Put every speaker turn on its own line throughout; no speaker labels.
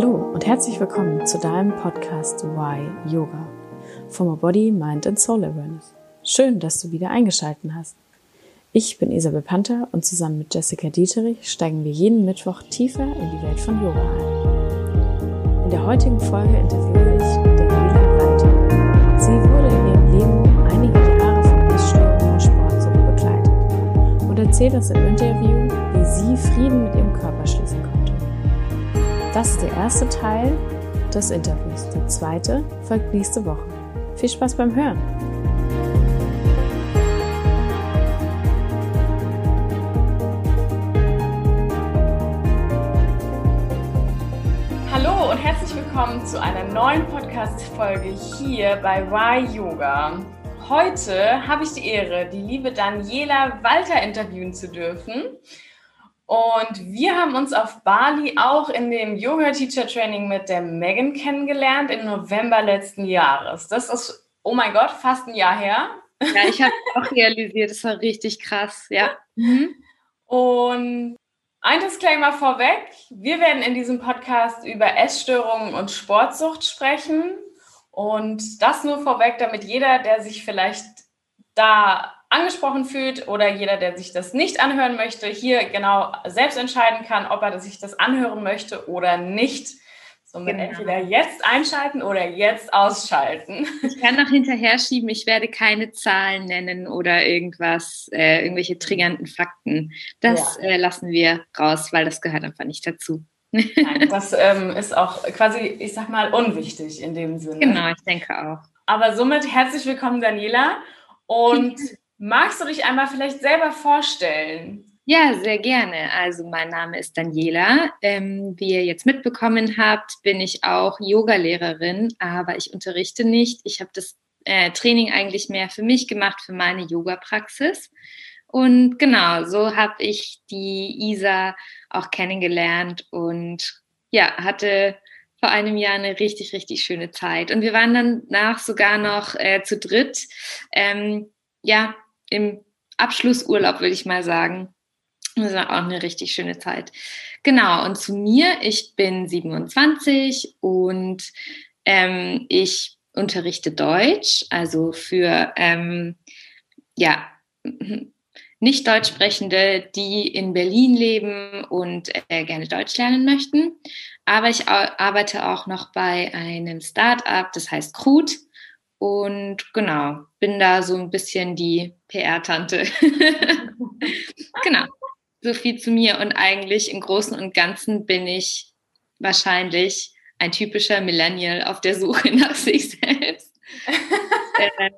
Hallo und herzlich willkommen zu deinem Podcast Why Yoga for my Body, Mind and Soul Awareness. Schön, dass du wieder eingeschaltet hast. Ich bin Isabel Panther und zusammen mit Jessica Dieterich steigen wir jeden Mittwoch tiefer in die Welt von Yoga ein. In der heutigen Folge interviewe ich Daniela Walter. Sie wurde in ihrem Leben einige Jahre von Essstörungen und Sportsucht begleitet und erzählt uns im Interview, wie sie Frieden mit ihrem Körper schließen konnte. Das ist der erste Teil des Interviews. Der zweite folgt nächste Woche. Viel Spaß beim Hören! Hallo und herzlich willkommen zu einer neuen Podcast-Folge hier bei Why Yoga. Heute habe ich die Ehre, die liebe Daniela Walter interviewen zu dürfen. Und wir haben uns auf Bali auch in dem Yoga Teacher Training mit der Megan kennengelernt im November letzten Jahres. Das ist, oh mein Gott, fast ein Jahr her.
Ja, ich habe auch realisiert, das war richtig krass, ja. Mhm.
Und ein Disclaimer vorweg. Wir werden in diesem Podcast über Essstörungen und Sportsucht sprechen. Und das nur vorweg, damit jeder, der sich vielleicht da angesprochen fühlt oder jeder, der sich das nicht anhören möchte, hier genau selbst entscheiden kann, ob er sich das anhören möchte oder nicht. Somit genau. entweder jetzt einschalten oder jetzt ausschalten.
Ich kann noch hinterher schieben, ich werde keine Zahlen nennen oder irgendwas, äh, irgendwelche triggernden Fakten. Das ja. äh, lassen wir raus, weil das gehört einfach nicht dazu.
Nein, das ähm, ist auch quasi, ich sag mal, unwichtig in dem Sinne.
Genau, ich denke auch.
Aber somit herzlich willkommen, Daniela. Und Magst du dich einmal vielleicht selber vorstellen?
Ja, sehr gerne. Also mein Name ist Daniela. Ähm, wie ihr jetzt mitbekommen habt, bin ich auch Yogalehrerin, aber ich unterrichte nicht. Ich habe das äh, Training eigentlich mehr für mich gemacht, für meine Yoga-Praxis. Und genau, so habe ich die Isa auch kennengelernt und ja, hatte vor einem Jahr eine richtig, richtig schöne Zeit. Und wir waren dann nach sogar noch äh, zu dritt. Ähm, ja, im Abschlussurlaub, würde ich mal sagen. Das war auch eine richtig schöne Zeit. Genau, und zu mir, ich bin 27 und ähm, ich unterrichte Deutsch, also für ähm, ja, nicht Deutschsprechende, die in Berlin leben und äh, gerne Deutsch lernen möchten. Aber ich arbeite auch noch bei einem Start-up, das heißt Krut. Und genau, bin da so ein bisschen die PR-Tante. genau, so viel zu mir. Und eigentlich im Großen und Ganzen bin ich wahrscheinlich ein typischer Millennial auf der Suche nach sich selbst. äh,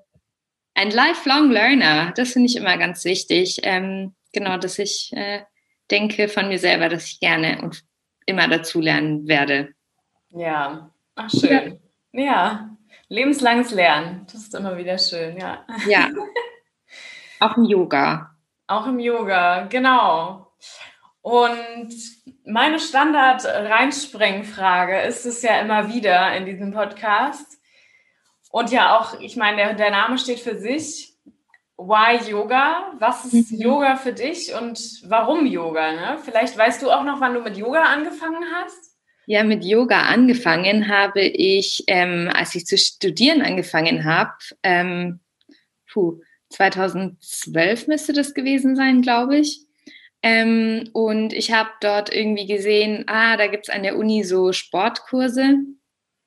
ein lifelong learner, das finde ich immer ganz wichtig. Ähm, genau, dass ich äh, denke von mir selber, dass ich gerne und immer dazu lernen werde.
Ja, ach schön. Ja. ja. Lebenslanges Lernen, das ist immer wieder schön, ja.
Ja. Auch im Yoga.
Auch im Yoga, genau. Und meine Standard-Reinsprengen-Frage ist es ja immer wieder in diesem Podcast. Und ja, auch, ich meine, der, der Name steht für sich. Why Yoga? Was ist mhm. Yoga für dich und warum Yoga? Ne? Vielleicht weißt du auch noch, wann du mit Yoga angefangen hast?
Ja, mit Yoga angefangen habe ich, ähm, als ich zu studieren angefangen habe, ähm, puh, 2012 müsste das gewesen sein, glaube ich. Ähm, und ich habe dort irgendwie gesehen, ah, da gibt es an der Uni so Sportkurse.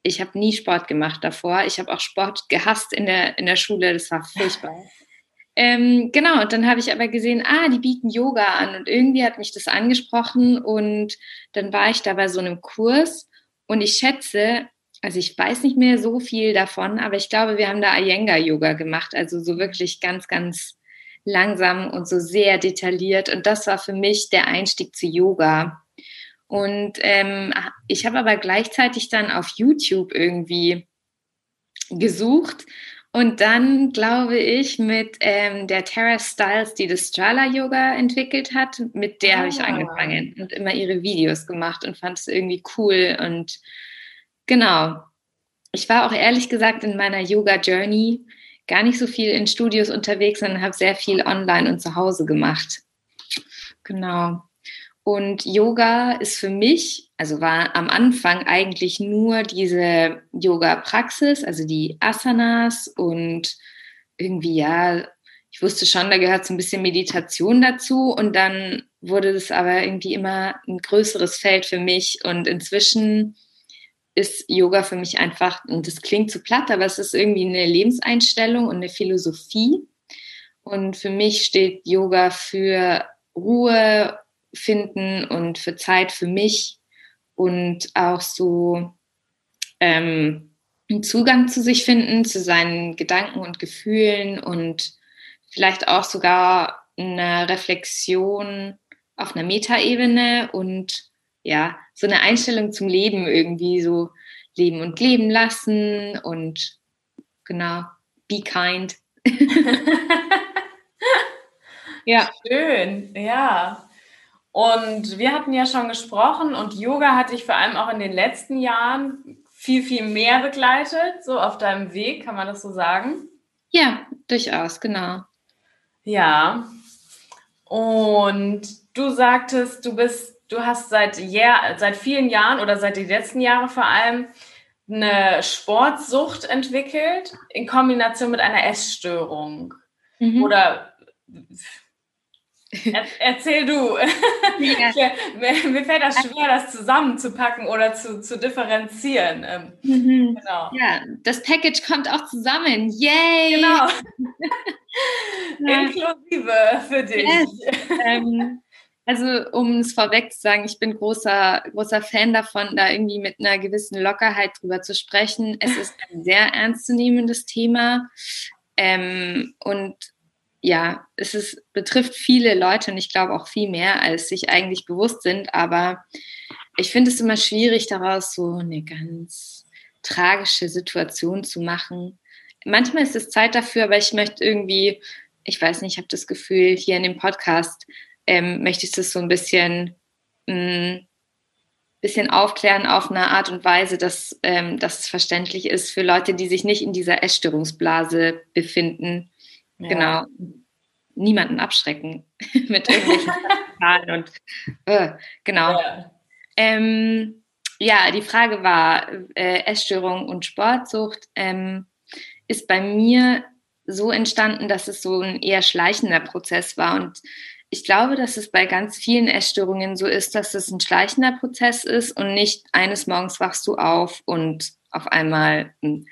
Ich habe nie Sport gemacht davor. Ich habe auch Sport gehasst in der, in der Schule. Das war furchtbar. Ähm, genau, und dann habe ich aber gesehen, ah, die bieten Yoga an. Und irgendwie hat mich das angesprochen und dann war ich da bei so einem Kurs. Und ich schätze, also ich weiß nicht mehr so viel davon, aber ich glaube, wir haben da Iyengar-Yoga gemacht, also so wirklich ganz, ganz langsam und so sehr detailliert. Und das war für mich der Einstieg zu Yoga. Und ähm, ich habe aber gleichzeitig dann auf YouTube irgendwie gesucht und dann glaube ich mit ähm, der Tara Styles, die das Strala Yoga entwickelt hat, mit der ah. habe ich ah. angefangen und immer ihre Videos gemacht und fand es irgendwie cool. Und genau, ich war auch ehrlich gesagt in meiner Yoga Journey gar nicht so viel in Studios unterwegs, sondern habe sehr viel online und zu Hause gemacht. Genau. Und Yoga ist für mich, also war am Anfang eigentlich nur diese Yoga-Praxis, also die Asanas und irgendwie, ja, ich wusste schon, da gehört so ein bisschen Meditation dazu und dann wurde das aber irgendwie immer ein größeres Feld für mich und inzwischen ist Yoga für mich einfach, und das klingt zu platt, aber es ist irgendwie eine Lebenseinstellung und eine Philosophie. Und für mich steht Yoga für Ruhe finden und für Zeit für mich und auch so ähm, einen Zugang zu sich finden, zu seinen Gedanken und Gefühlen und vielleicht auch sogar eine Reflexion auf einer Metaebene und ja, so eine Einstellung zum Leben irgendwie so leben und leben lassen und genau, be kind.
ja. Schön, ja. Und wir hatten ja schon gesprochen und Yoga hat dich vor allem auch in den letzten Jahren viel, viel mehr begleitet, so auf deinem Weg, kann man das so sagen?
Ja, durchaus, genau.
Ja. Und du sagtest, du bist du hast seit, Jahr, seit vielen Jahren oder seit den letzten Jahren vor allem eine Sportsucht entwickelt in Kombination mit einer Essstörung. Mhm. Oder er, erzähl du. Ja. mir, fällt das schwer, das zusammenzupacken oder zu, zu differenzieren. Ähm,
mhm. Genau. Ja, das Package kommt auch zusammen. Yay! Genau.
Inklusive für dich. Yes.
Ähm, also, um es vorweg zu sagen, ich bin großer, großer Fan davon, da irgendwie mit einer gewissen Lockerheit drüber zu sprechen. Es ist ein sehr ernstzunehmendes Thema. Ähm, und ja, es ist, betrifft viele Leute und ich glaube auch viel mehr, als sich eigentlich bewusst sind. Aber ich finde es immer schwierig, daraus so eine ganz tragische Situation zu machen. Manchmal ist es Zeit dafür, aber ich möchte irgendwie, ich weiß nicht, ich habe das Gefühl, hier in dem Podcast ähm, möchte ich das so ein bisschen, mh, mm, bisschen aufklären auf eine Art und Weise, dass, ähm, dass es verständlich ist für Leute, die sich nicht in dieser Essstörungsblase befinden. Ja. Genau. Niemanden abschrecken mit irgendwelchen Zahlen und äh, genau. Ja. Ähm, ja. die Frage war, äh, Essstörung und Sportsucht ähm, ist bei mir so entstanden, dass es so ein eher schleichender Prozess war und ich glaube, dass es bei ganz vielen Essstörungen so ist, dass es ein schleichender Prozess ist und nicht eines Morgens wachst du auf und auf einmal. Hm.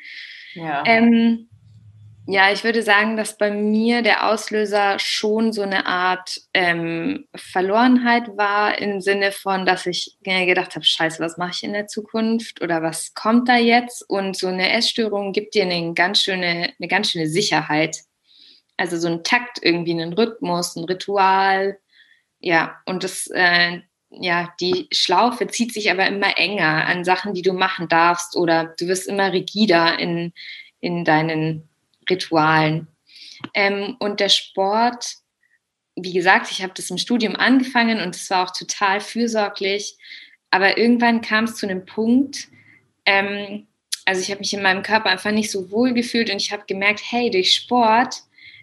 Ja. Ähm, ja, ich würde sagen, dass bei mir der Auslöser schon so eine Art ähm, Verlorenheit war im Sinne von, dass ich gedacht habe, scheiße, was mache ich in der Zukunft oder was kommt da jetzt? Und so eine Essstörung gibt dir eine ganz schöne, eine ganz schöne Sicherheit also so ein Takt irgendwie, einen Rhythmus, ein Ritual. Ja, und das, äh, ja, die Schlaufe zieht sich aber immer enger an Sachen, die du machen darfst oder du wirst immer rigider in, in deinen Ritualen. Ähm, und der Sport, wie gesagt, ich habe das im Studium angefangen und es war auch total fürsorglich, aber irgendwann kam es zu einem Punkt, ähm, also ich habe mich in meinem Körper einfach nicht so wohl gefühlt und ich habe gemerkt, hey, durch Sport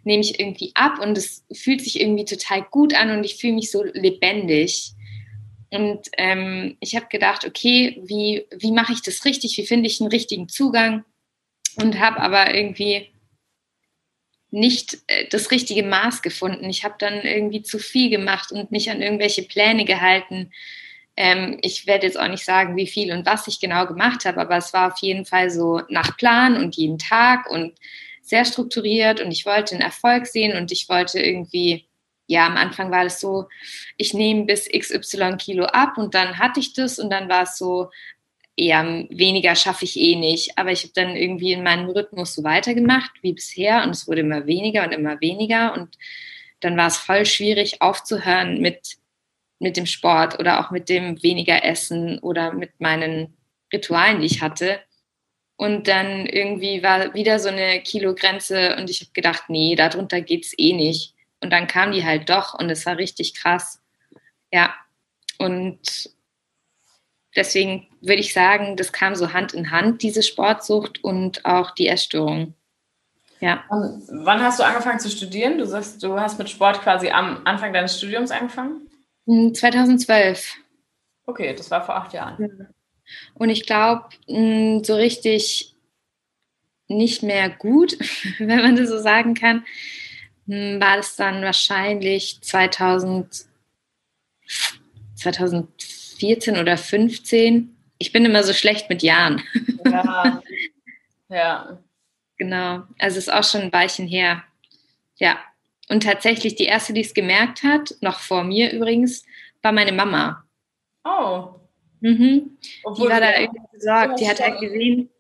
nehme ich irgendwie ab und es fühlt sich irgendwie total gut an und ich fühle mich so lebendig. Und ähm, ich habe gedacht, okay, wie, wie mache ich das richtig? Wie finde ich einen richtigen Zugang? Und habe aber irgendwie nicht äh, das richtige Maß gefunden. Ich habe dann irgendwie zu viel gemacht und mich an irgendwelche Pläne gehalten. Ähm, ich werde jetzt auch nicht sagen, wie viel und was ich genau gemacht habe, aber es war auf jeden Fall so nach Plan und jeden Tag und sehr strukturiert und ich wollte einen Erfolg sehen und ich wollte irgendwie, ja, am Anfang war das so, ich nehme bis XY Kilo ab und dann hatte ich das und dann war es so, ja, weniger schaffe ich eh nicht. Aber ich habe dann irgendwie in meinem Rhythmus so weitergemacht wie bisher und es wurde immer weniger und immer weniger und dann war es voll schwierig aufzuhören mit, mit dem Sport oder auch mit dem weniger Essen oder mit meinen Ritualen, die ich hatte. Und dann irgendwie war wieder so eine Kilogrenze und ich habe gedacht, nee, darunter geht es eh nicht. Und dann kam die halt doch und es war richtig krass. Ja. Und deswegen würde ich sagen, das kam so Hand in Hand, diese Sportsucht und auch die Essstörung.
Ja. Und wann hast du angefangen zu studieren? Du sagst, du hast mit Sport quasi am Anfang deines Studiums angefangen?
2012. Hm,
okay, das war vor acht Jahren.
Und ich glaube, hm, so richtig nicht mehr gut, wenn man das so sagen kann, hm, war es dann wahrscheinlich 2000, 2014 oder 2015. Ich bin immer so schlecht mit Jahren.
Ja. ja.
Genau. Also es ist auch schon ein Weilchen her. Ja. Und tatsächlich die erste, die es gemerkt hat, noch vor mir übrigens, war meine Mama.
Oh.
Mhm. die war da irgendwie besorgt. Die hat halt gesehen,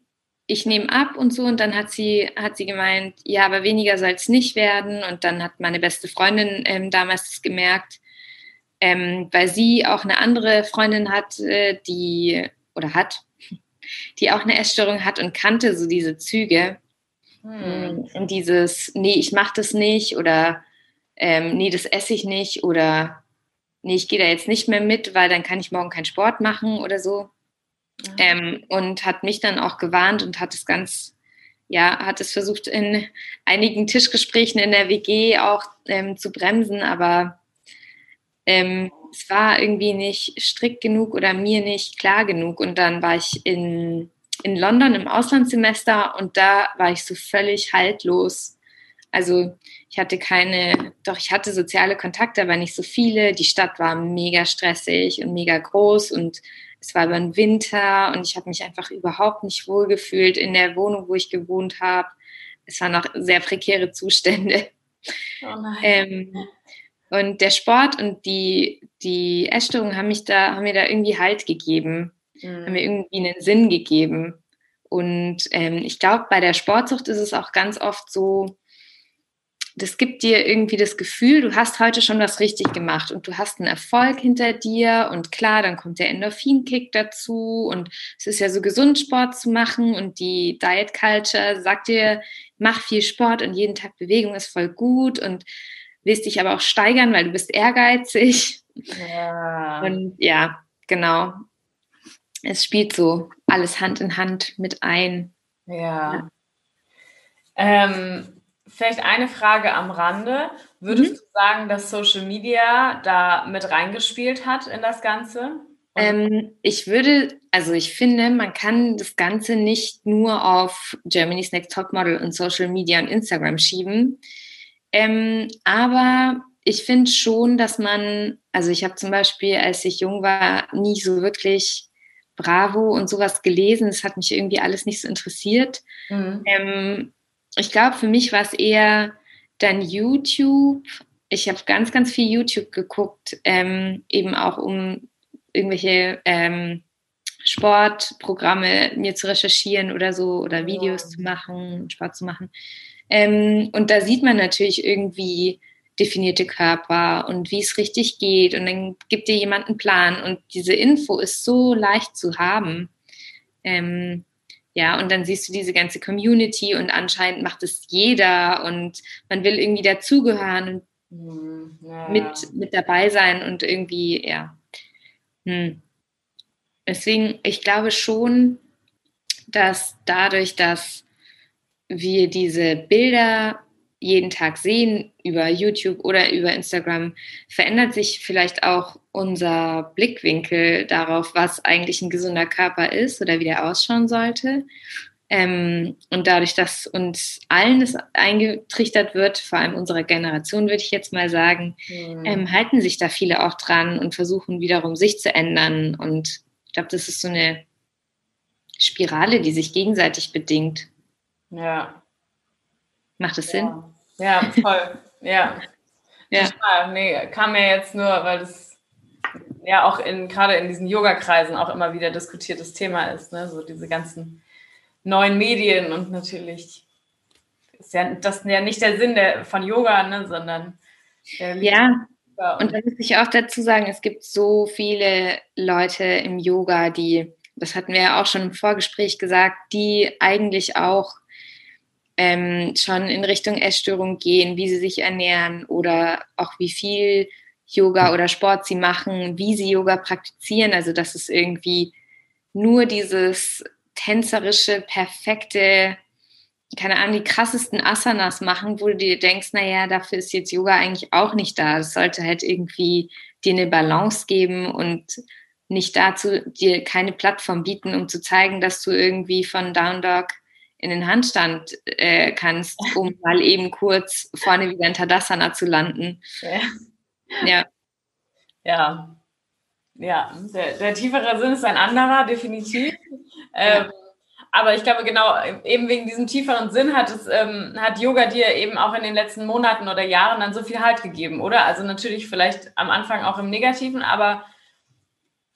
ich nehme ab und so. Und dann hat sie, hat sie gemeint, ja, aber weniger soll es nicht werden. Und dann hat meine beste Freundin ähm, damals gemerkt, ähm, weil sie auch eine andere Freundin hat, äh, die, oder hat, die auch eine Essstörung hat und kannte so diese Züge. Hm. In dieses, nee, ich mache das nicht oder ähm, nee, das esse ich nicht oder nee, ich gehe da jetzt nicht mehr mit, weil dann kann ich morgen keinen Sport machen oder so. Mhm. Ähm, und hat mich dann auch gewarnt und hat es ganz, ja, hat es versucht in einigen Tischgesprächen in der WG auch ähm, zu bremsen, aber ähm, es war irgendwie nicht strikt genug oder mir nicht klar genug. Und dann war ich in, in London im Auslandssemester und da war ich so völlig haltlos. Also ich hatte keine, doch ich hatte soziale Kontakte, aber nicht so viele. Die Stadt war mega stressig und mega groß und es war über den Winter und ich habe mich einfach überhaupt nicht wohl gefühlt in der Wohnung, wo ich gewohnt habe. Es waren noch sehr prekäre Zustände. Oh ähm, und der Sport und die, die Essstörungen haben mich da, haben mir da irgendwie Halt gegeben, mhm. haben mir irgendwie einen Sinn gegeben. Und ähm, ich glaube, bei der Sportsucht ist es auch ganz oft so, das gibt dir irgendwie das Gefühl, du hast heute schon was richtig gemacht und du hast einen Erfolg hinter dir und klar, dann kommt der Endorphinkick dazu und es ist ja so gesund, Sport zu machen und die Diet Culture sagt dir, mach viel Sport und jeden Tag Bewegung ist voll gut und willst dich aber auch steigern, weil du bist ehrgeizig. Ja. Und ja, genau. Es spielt so alles Hand in Hand mit ein.
Ja. ja. Ähm, vielleicht eine Frage am Rande. Würdest mhm. du sagen, dass Social Media da mit reingespielt hat in das Ganze?
Ähm, ich würde, also ich finde, man kann das Ganze nicht nur auf Germany's Next Topmodel und Social Media und Instagram schieben. Ähm, aber ich finde schon, dass man, also ich habe zum Beispiel, als ich jung war, nie so wirklich Bravo und sowas gelesen. Es hat mich irgendwie alles nicht so interessiert. Mhm. Ähm, ich glaube, für mich war es eher dann YouTube. Ich habe ganz, ganz viel YouTube geguckt, ähm, eben auch um irgendwelche ähm, Sportprogramme mir zu recherchieren oder so oder Videos ja. zu machen, Sport zu machen. Ähm, und da sieht man natürlich irgendwie definierte Körper und wie es richtig geht. Und dann gibt dir jemand einen Plan. Und diese Info ist so leicht zu haben. Ähm, ja, und dann siehst du diese ganze Community und anscheinend macht es jeder und man will irgendwie dazugehören und hm, ja. mit, mit dabei sein und irgendwie, ja. Hm. Deswegen, ich glaube schon, dass dadurch, dass wir diese Bilder jeden Tag sehen über YouTube oder über Instagram, verändert sich vielleicht auch unser Blickwinkel darauf, was eigentlich ein gesunder Körper ist oder wie der ausschauen sollte. Ähm, und dadurch, dass uns allen das eingetrichtert wird, vor allem unserer Generation, würde ich jetzt mal sagen, mhm. ähm, halten sich da viele auch dran und versuchen wiederum sich zu ändern. Und ich glaube, das ist so eine Spirale, die sich gegenseitig bedingt.
Ja.
Macht das
ja.
Sinn?
Ja, voll. ja. ja. Total. Nee, kam mir jetzt nur, weil das ja auch in, gerade in diesen Yoga-Kreisen auch immer wieder diskutiertes Thema ist, ne? So diese ganzen neuen Medien und natürlich ist ja das ja nicht der Sinn der, von Yoga, ne, sondern
ja. Und da muss ich auch dazu sagen, es gibt so viele Leute im Yoga, die, das hatten wir ja auch schon im Vorgespräch gesagt, die eigentlich auch ähm, schon in Richtung Essstörung gehen, wie sie sich ernähren oder auch wie viel Yoga oder Sport sie machen, wie sie Yoga praktizieren. Also dass es irgendwie nur dieses tänzerische, perfekte, keine Ahnung, die krassesten Asanas machen, wo du dir denkst, naja, dafür ist jetzt Yoga eigentlich auch nicht da. Das sollte halt irgendwie dir eine Balance geben und nicht dazu dir keine Plattform bieten, um zu zeigen, dass du irgendwie von Down Dog in den Handstand äh, kannst, um mal eben kurz vorne wieder in Tadasana zu landen.
Ja. Ja. Ja, ja. Der, der tiefere Sinn ist ein anderer, definitiv. Ja. Ähm, aber ich glaube, genau, eben wegen diesem tieferen Sinn hat es, ähm, hat Yoga dir eben auch in den letzten Monaten oder Jahren dann so viel Halt gegeben, oder? Also natürlich vielleicht am Anfang auch im Negativen, aber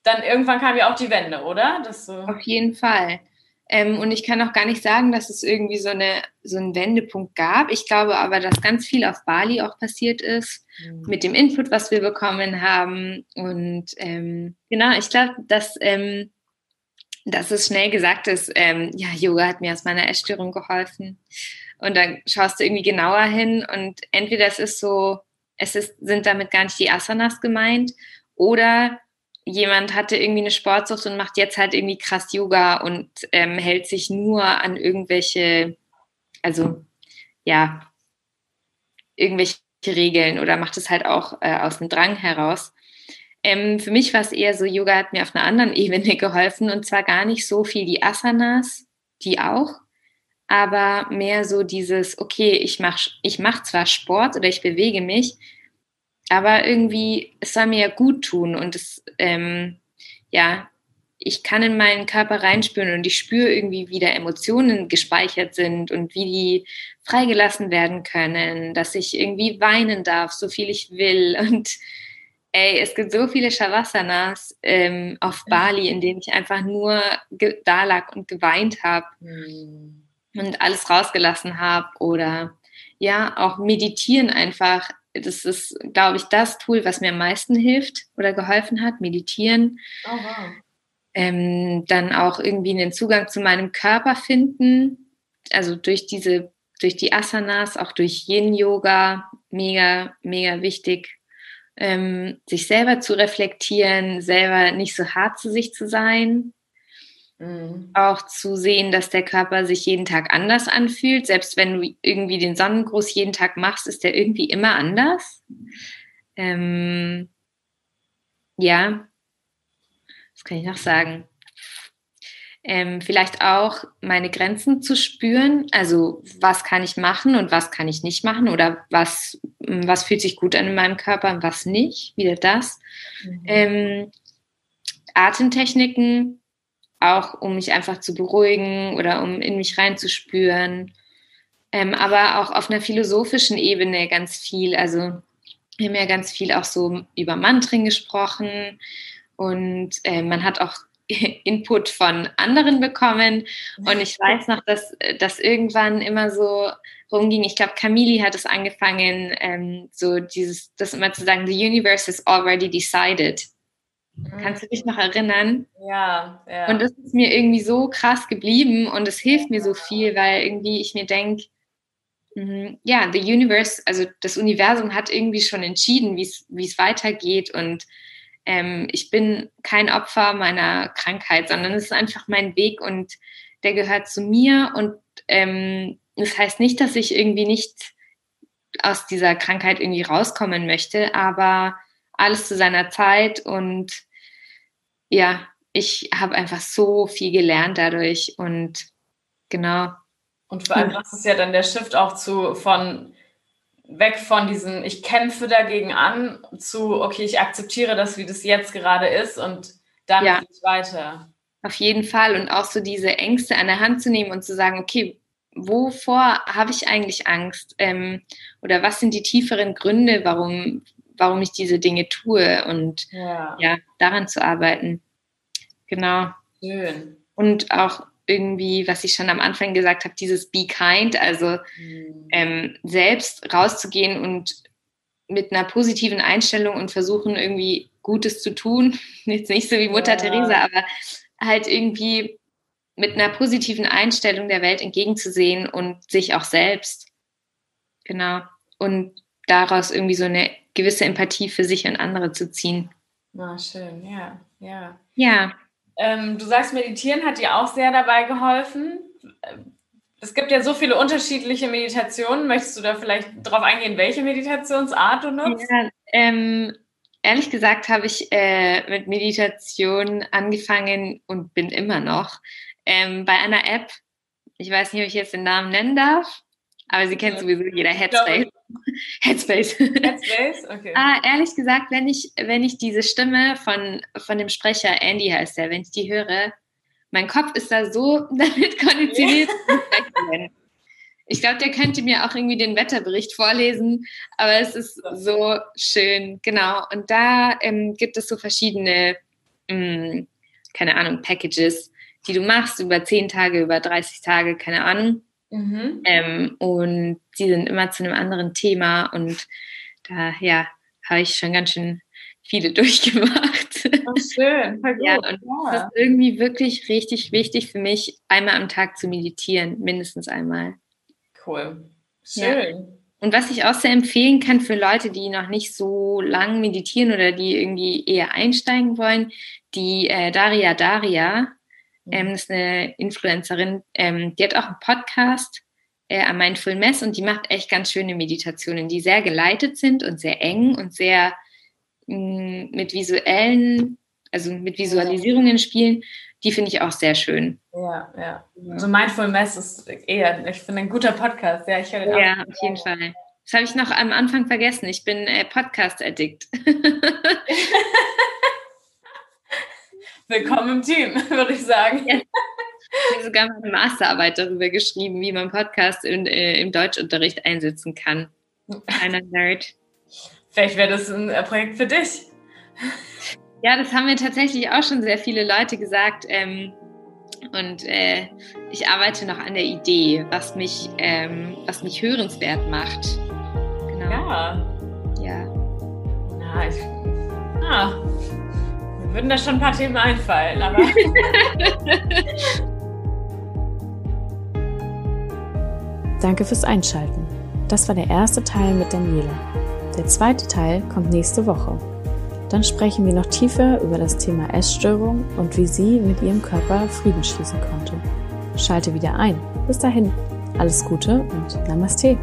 dann irgendwann kam ja auch die Wende, oder?
So Auf jeden Fall. Ähm, und ich kann auch gar nicht sagen, dass es irgendwie so, eine, so einen Wendepunkt gab. Ich glaube aber, dass ganz viel auf Bali auch passiert ist, mhm. mit dem Input, was wir bekommen haben. Und ähm, genau, ich glaube, dass ähm, dass es schnell gesagt ist, ähm, ja, Yoga hat mir aus meiner Essstörung geholfen. Und dann schaust du irgendwie genauer hin und entweder es ist so, es ist, sind damit gar nicht die Asanas gemeint oder jemand hatte irgendwie eine Sportsucht und macht jetzt halt irgendwie krass Yoga und ähm, hält sich nur an irgendwelche, also ja, irgendwelche Regeln oder macht es halt auch äh, aus dem Drang heraus. Ähm, für mich war es eher so, Yoga hat mir auf einer anderen Ebene geholfen und zwar gar nicht so viel die Asanas, die auch, aber mehr so dieses, okay, ich mache ich mach zwar Sport oder ich bewege mich, aber irgendwie, es soll mir ja gut tun und es, ähm, ja, ich kann in meinen Körper reinspüren und ich spüre irgendwie, wie da Emotionen gespeichert sind und wie die freigelassen werden können, dass ich irgendwie weinen darf, so viel ich will und Ey, es gibt so viele Shavasanas ähm, auf Bali, in denen ich einfach nur da lag und geweint habe mhm. und alles rausgelassen habe. Oder ja, auch meditieren einfach. Das ist, glaube ich, das Tool, was mir am meisten hilft oder geholfen hat, meditieren. Oh, wow. ähm, dann auch irgendwie einen Zugang zu meinem Körper finden. Also durch diese, durch die Asanas, auch durch Yin-Yoga, mega, mega wichtig ähm, sich selber zu reflektieren, selber nicht so hart zu sich zu sein. Mhm. Auch zu sehen, dass der Körper sich jeden Tag anders anfühlt. Selbst wenn du irgendwie den Sonnengruß jeden Tag machst, ist der irgendwie immer anders. Ähm, ja, was kann ich noch sagen? ähm, vielleicht auch meine Grenzen zu spüren. Also was kann ich machen und was kann ich nicht machen oder was, was fühlt sich gut an in meinem Körper und was nicht. Wieder das. Mhm. Ähm, Atemtechniken, auch um mich einfach zu beruhigen oder um in mich reinzuspüren. Ähm, aber auch auf einer philosophischen Ebene ganz viel. Also wir haben ja ganz viel auch so über Mantren gesprochen und äh, man hat auch Input von anderen bekommen. Und ich weiß noch, dass das irgendwann immer so rumging. Ich glaube, Camille hat es angefangen, ähm, so dieses, das immer zu sagen, the universe is already decided. Kannst du dich noch erinnern?
Ja, ja.
Und das ist mir irgendwie so krass geblieben und es hilft mir so viel, weil irgendwie ich mir denke, mhm, ja, the universe, also das Universum hat irgendwie schon entschieden, wie es weitergeht und ähm, ich bin kein Opfer meiner Krankheit, sondern es ist einfach mein Weg und der gehört zu mir. Und ähm, das heißt nicht, dass ich irgendwie nicht aus dieser Krankheit irgendwie rauskommen möchte, aber alles zu seiner Zeit und ja, ich habe einfach so viel gelernt dadurch und genau.
Und vor allem das ist ja dann der Shift auch zu von weg von diesem, ich kämpfe dagegen an, zu, okay, ich akzeptiere das, wie das jetzt gerade ist und dann ja. geht's weiter.
Auf jeden Fall. Und auch so diese Ängste an der Hand zu nehmen und zu sagen, okay, wovor habe ich eigentlich Angst? Ähm, oder was sind die tieferen Gründe, warum, warum ich diese Dinge tue? Und ja, ja daran zu arbeiten. Genau.
Schön.
Und auch irgendwie, was ich schon am Anfang gesagt habe, dieses Be Kind, also mhm. ähm, selbst rauszugehen und mit einer positiven Einstellung und versuchen irgendwie Gutes zu tun. Jetzt nicht so wie Mutter ja. Teresa, aber halt irgendwie mit einer positiven Einstellung der Welt entgegenzusehen und sich auch selbst. Genau. Und daraus irgendwie so eine gewisse Empathie für sich und andere zu ziehen.
Na, schön, ja, ja.
Ja.
Ähm, du sagst, meditieren hat dir auch sehr dabei geholfen. Es gibt ja so viele unterschiedliche Meditationen. Möchtest du da vielleicht drauf eingehen, welche Meditationsart du nutzt? Ja,
ähm, ehrlich gesagt habe ich äh, mit Meditation angefangen und bin immer noch ähm, bei einer App. Ich weiß nicht, ob ich jetzt den Namen nennen darf, aber sie kennt sowieso jeder Headspace. Headspace. Headspace, okay. ah, ehrlich gesagt, wenn ich, wenn ich diese Stimme von, von dem Sprecher, Andy heißt der, wenn ich die höre, mein Kopf ist da so damit konditioniert. ich glaube, der könnte mir auch irgendwie den Wetterbericht vorlesen, aber es ist so schön, genau. Und da ähm, gibt es so verschiedene, mh, hm, keine Ahnung, Packages, die du machst über 10 Tage, über 30 Tage, keine Ahnung. Mhm. Ähm, und die sind immer zu einem anderen Thema und da, ja, habe ich schon ganz schön viele durchgemacht.
Oh, schön, voll gut.
Ja, und ja. das ist irgendwie wirklich richtig wichtig für mich, einmal am Tag zu meditieren, mindestens einmal.
Cool. Schön. Ja.
Und was ich auch sehr empfehlen kann für Leute, die noch nicht so lang meditieren oder die irgendwie eher einsteigen wollen, die äh, Daria Daria, ähm, ist eine Influencerin, ähm, die hat auch einen Podcast äh, am Mindful Mess und die macht echt ganz schöne Meditationen, die sehr geleitet sind und sehr eng und sehr mh, mm, mit visuellen, also mit Visualisierungen spielen. Die finde ich auch sehr schön.
Ja, ja. Also Mindful Mess ist eher, ich finde, ein guter Podcast. Ja, ich höre
den Ja, auf jeden Fall. Das habe ich noch am Anfang vergessen. Ich bin äh, Podcast-Addict.
Willkommen im Team, würde ich sagen. Ja.
Ich habe sogar meine Masterarbeit darüber geschrieben, wie man Podcast in, äh, im Deutschunterricht einsetzen kann. Kleiner Nerd.
Vielleicht wäre das ein äh, Projekt für dich.
Ja, das haben mir tatsächlich auch schon sehr viele Leute gesagt. Ähm, und äh, ich arbeite noch an der Idee, was mich, ähm, was mich hörenswert macht.
Genau. Ja.
Ja.
Na, ich, ah, würden da schon ein paar Themen einfallen, aber. Danke fürs Einschalten. Das war der erste Teil mit Daniela. Der zweite Teil kommt nächste Woche. Dann sprechen wir noch tiefer über das Thema Essstörung und wie sie mit ihrem Körper Frieden schließen konnte. Schalte wieder ein. Bis dahin, alles Gute und Namaste.